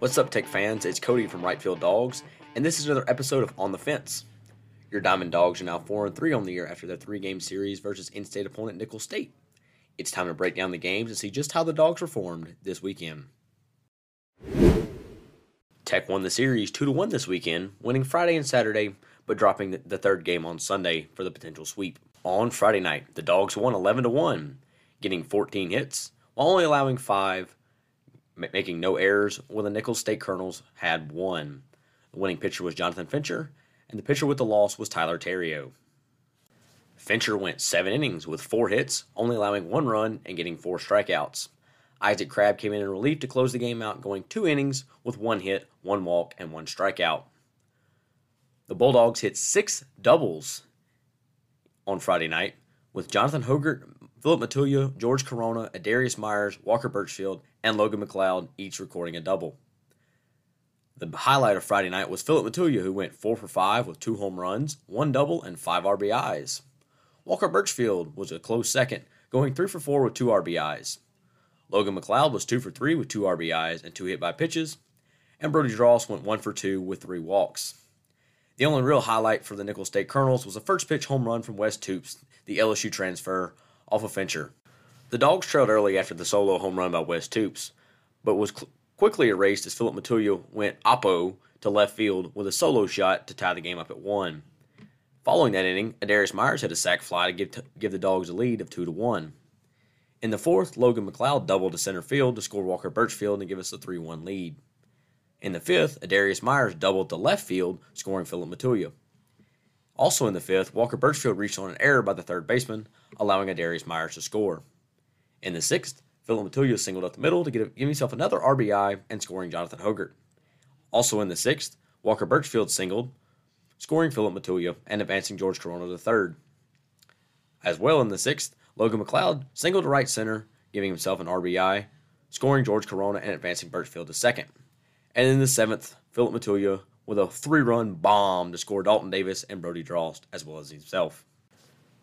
What's up, Tech fans? It's Cody from Right Field Dogs, and this is another episode of On the Fence. Your Diamond Dogs are now 4 and 3 on the year after their three game series versus in state opponent Nicholls State. It's time to break down the games and see just how the Dogs performed this weekend. Tech won the series 2 1 this weekend, winning Friday and Saturday, but dropping the third game on Sunday for the potential sweep. On Friday night, the Dogs won 11 1, getting 14 hits, while only allowing 5 making no errors, while the Nicholls State Colonels had one. The winning pitcher was Jonathan Fincher, and the pitcher with the loss was Tyler Theriot. Fincher went seven innings with four hits, only allowing one run and getting four strikeouts. Isaac Crabb came in in relief to close the game out, going two innings with one hit, one walk, and one strikeout. The Bulldogs hit six doubles on Friday night, with Jonathan Hogart Philip Matulia, George Corona, Adarius Myers, Walker Birchfield, and Logan McLeod each recording a double. The highlight of Friday night was Philip Matulia, who went 4 for 5 with two home runs, one double, and five RBIs. Walker Birchfield was a close second, going 3 for 4 with two RBIs. Logan McLeod was 2 for 3 with two RBIs and two hit by pitches, and Brody Drost went 1 for 2 with three walks. The only real highlight for the Nicholls State Colonels was a first pitch home run from Wes Toups, the LSU transfer, off of Fincher. The Dogs trailed early after the solo home run by Wes Toups, but was cl- quickly erased as Philip Matulia went oppo to left field with a solo shot to tie the game up at one. Following that inning, Adarius Myers had a sac fly to give, to give the Dogs a lead of 2 to 1. In the fourth, Logan McLeod doubled to center field to score Walker Birchfield and give us a 3 1 lead. In the fifth, Adarius Myers doubled to left field, scoring Philip Matulia. Also in the fifth, Walker Birchfield reached on an error by the third baseman, allowing Adarius Myers to score. In the sixth, Philip Matulia singled up the middle to give himself another RBI and scoring Jonathan Hogart. Also in the sixth, Walker Birchfield singled, scoring Philip Matulia and advancing George Corona to third. As well in the sixth, Logan McLeod singled to right center, giving himself an RBI, scoring George Corona and advancing Birchfield to second. And in the seventh, Philip Matulia with a three run bomb to score Dalton Davis and Brody Drost, as well as himself.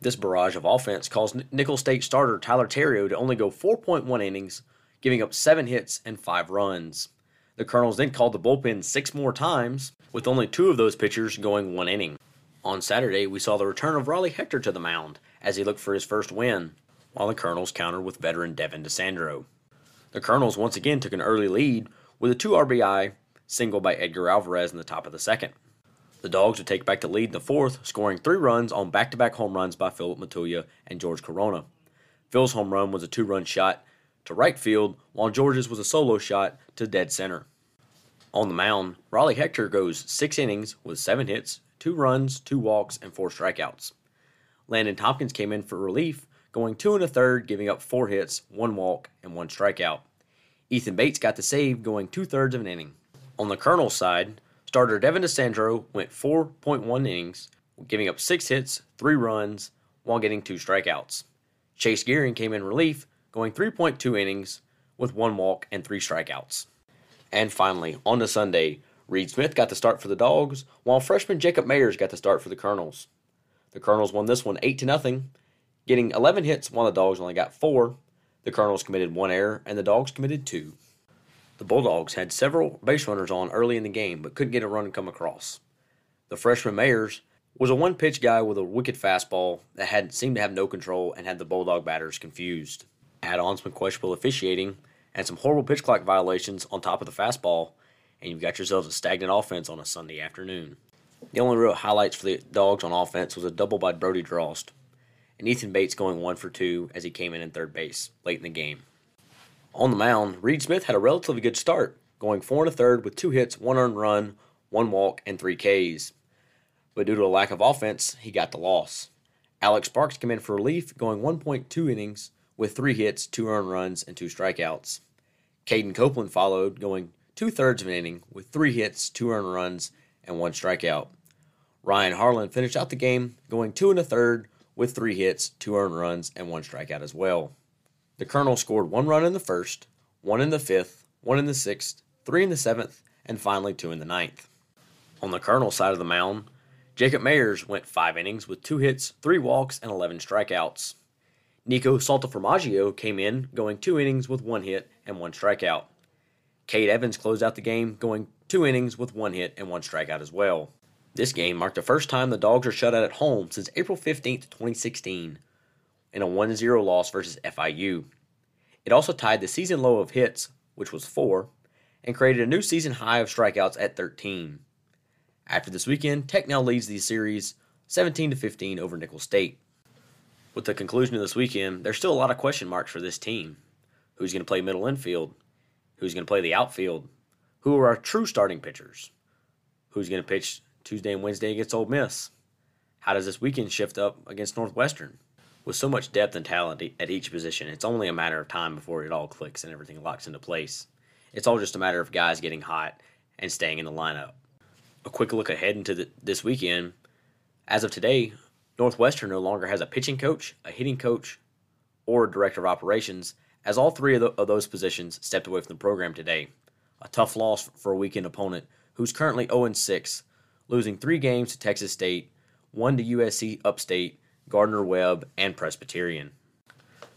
This barrage of offense caused Nicholls State starter Tyler Theriot to only go 4.1 innings, giving up seven hits and five runs. The Colonels then called the bullpen six more times, with only two of those pitchers going one inning. On Saturday, we saw the return of Raleigh Hector to the mound as he looked for his first win, while the Colonels countered with veteran Devin DeSandro. The Colonels once again took an early lead with a 2 RBI single by Edgar Alvarez in the top of the second. The Dogs would take back the lead in the fourth, scoring three runs on back to back home runs by Philip Matulia and George Corona. Phil's home run was a two run shot to right field, while George's was a solo shot to dead center. On the mound, Raleigh Hector goes six innings with seven hits, two runs, two walks, and four strikeouts. Landon Tompkins came in for relief, going two and a third, giving up four hits, one walk, and one strikeout. Ethan Bates got the save, going two thirds of an inning. On the Colonel's side, starter Devin DeSandro went 4.1 innings, giving up six hits, three runs, while getting two strikeouts. Chase Gearing came in relief, going 3.2 innings with one walk and three strikeouts. And finally, on to Sunday, Reed Smith got the start for the Dogs, while freshman Jacob Mayers got the start for the Colonels. The Colonels won this one 8 to nothing, getting 11 hits while the Dogs only got 4. The Colonels committed one error and the Dogs committed 2. The Bulldogs had several base runners on early in the game, but couldn't get a run to come across. The freshman Mayers was a one pitch guy with a wicked fastball that had seemed to have no control and had the Bulldog batters confused. Add on some questionable officiating and some horrible pitch clock violations on top of the fastball, and you've got yourselves a stagnant offense on a Sunday afternoon. The only real highlights for the Dogs on offense was a double by Brody Drost, and Ethan Bates going one for two as he came in in third base late in the game. On the mound, Reed Smith had a relatively good start, going four and a third with two hits, one earned run, one walk, and three Ks. But due to a lack of offense, he got the loss. Alex Sparks came in for relief, going 1.2 innings with three hits, two earned runs, and two strikeouts. Caden Copeland followed, going two thirds of an inning with three hits, two earned runs, and one strikeout. Ryan Harlan finished out the game, going two and a third with three hits, two earned runs, and one strikeout as well. The Colonel scored one run in the first, one in the fifth, one in the sixth, three in the seventh, and finally two in the ninth. On the Colonel side of the mound, Jacob Mayers went five innings with two hits, three walks, and 11 strikeouts. Nico Saltaformaggio came in, going two innings with one hit and one strikeout. Kate Evans closed out the game, going two innings with one hit and one strikeout as well. This game marked the first time the Dogs are shut out at home since April 15, 2016, in a 1 0 loss versus FIU. It also tied the season low of hits, which was four, and created a new season high of strikeouts at 13. After this weekend, Tech now leads the series 17 15 over Nicholls State. With the conclusion of this weekend, there's still a lot of question marks for this team. Who's going to play middle infield? Who's going to play the outfield? Who are our true starting pitchers? Who's going to pitch Tuesday and Wednesday against Ole Miss? How does this weekend shift up against Northwestern? With so much depth and talent at each position, it's only a matter of time before it all clicks and everything locks into place. It's all just a matter of guys getting hot and staying in the lineup. A quick look ahead into the, this weekend. As of today, Northwestern no longer has a pitching coach, a hitting coach, or a director of operations, as all three of, the, of those positions stepped away from the program today. A tough loss for a weekend opponent who's currently 0 6, losing three games to Texas State, one to USC Upstate, Gardner Webb, and Presbyterian.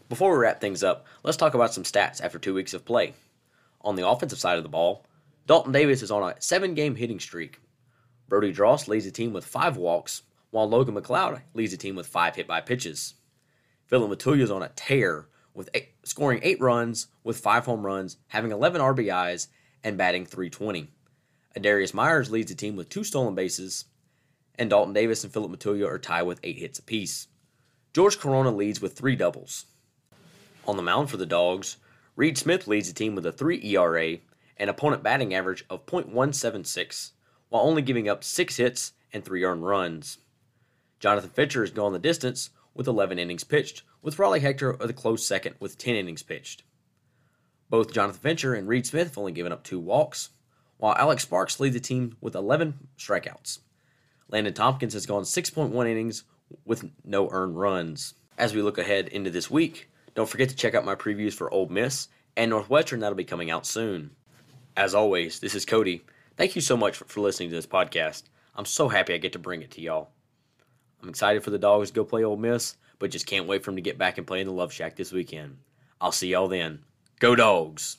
Before we wrap things up, let's talk about some stats after two weeks of play. On the offensive side of the ball, Dalton Davis is on a seven game hitting streak. Brody Drost leads the team with five walks, while Logan McLeod leads the team with five hit by pitches. Philip Matulia is on a tear with eight, scoring eight runs with five home runs, having 11 RBIs, and batting 320. Adarius Myers leads the team with two stolen bases, and Dalton Davis and Philip Matulia are tied with eight hits apiece. George Corona leads with three doubles. On the mound for the Dogs, Reed Smith leads the team with a 3 ERA and opponent batting average of .176, while only giving up six hits and three earned runs. Jonathan Fincher has gone the distance with 11 innings pitched, with Raleigh Hector a close second with 10 innings pitched. Both Jonathan Fincher and Reed Smith have only given up two walks, while Alex Sparks leads the team with 11 strikeouts. Landon Tompkins has gone 6.1 innings with no earned runs. As we look ahead into this week, don't forget to check out my previews for Ole Miss and Northwestern that'll be coming out soon. As always, this is Cody. Thank you so much for, for listening to this podcast. I'm so happy I get to bring it to y'all. I'm excited for the Dogs to go play Ole Miss, but just can't wait for them to get back and play in the Love Shack this weekend. I'll see y'all then. Go Dogs!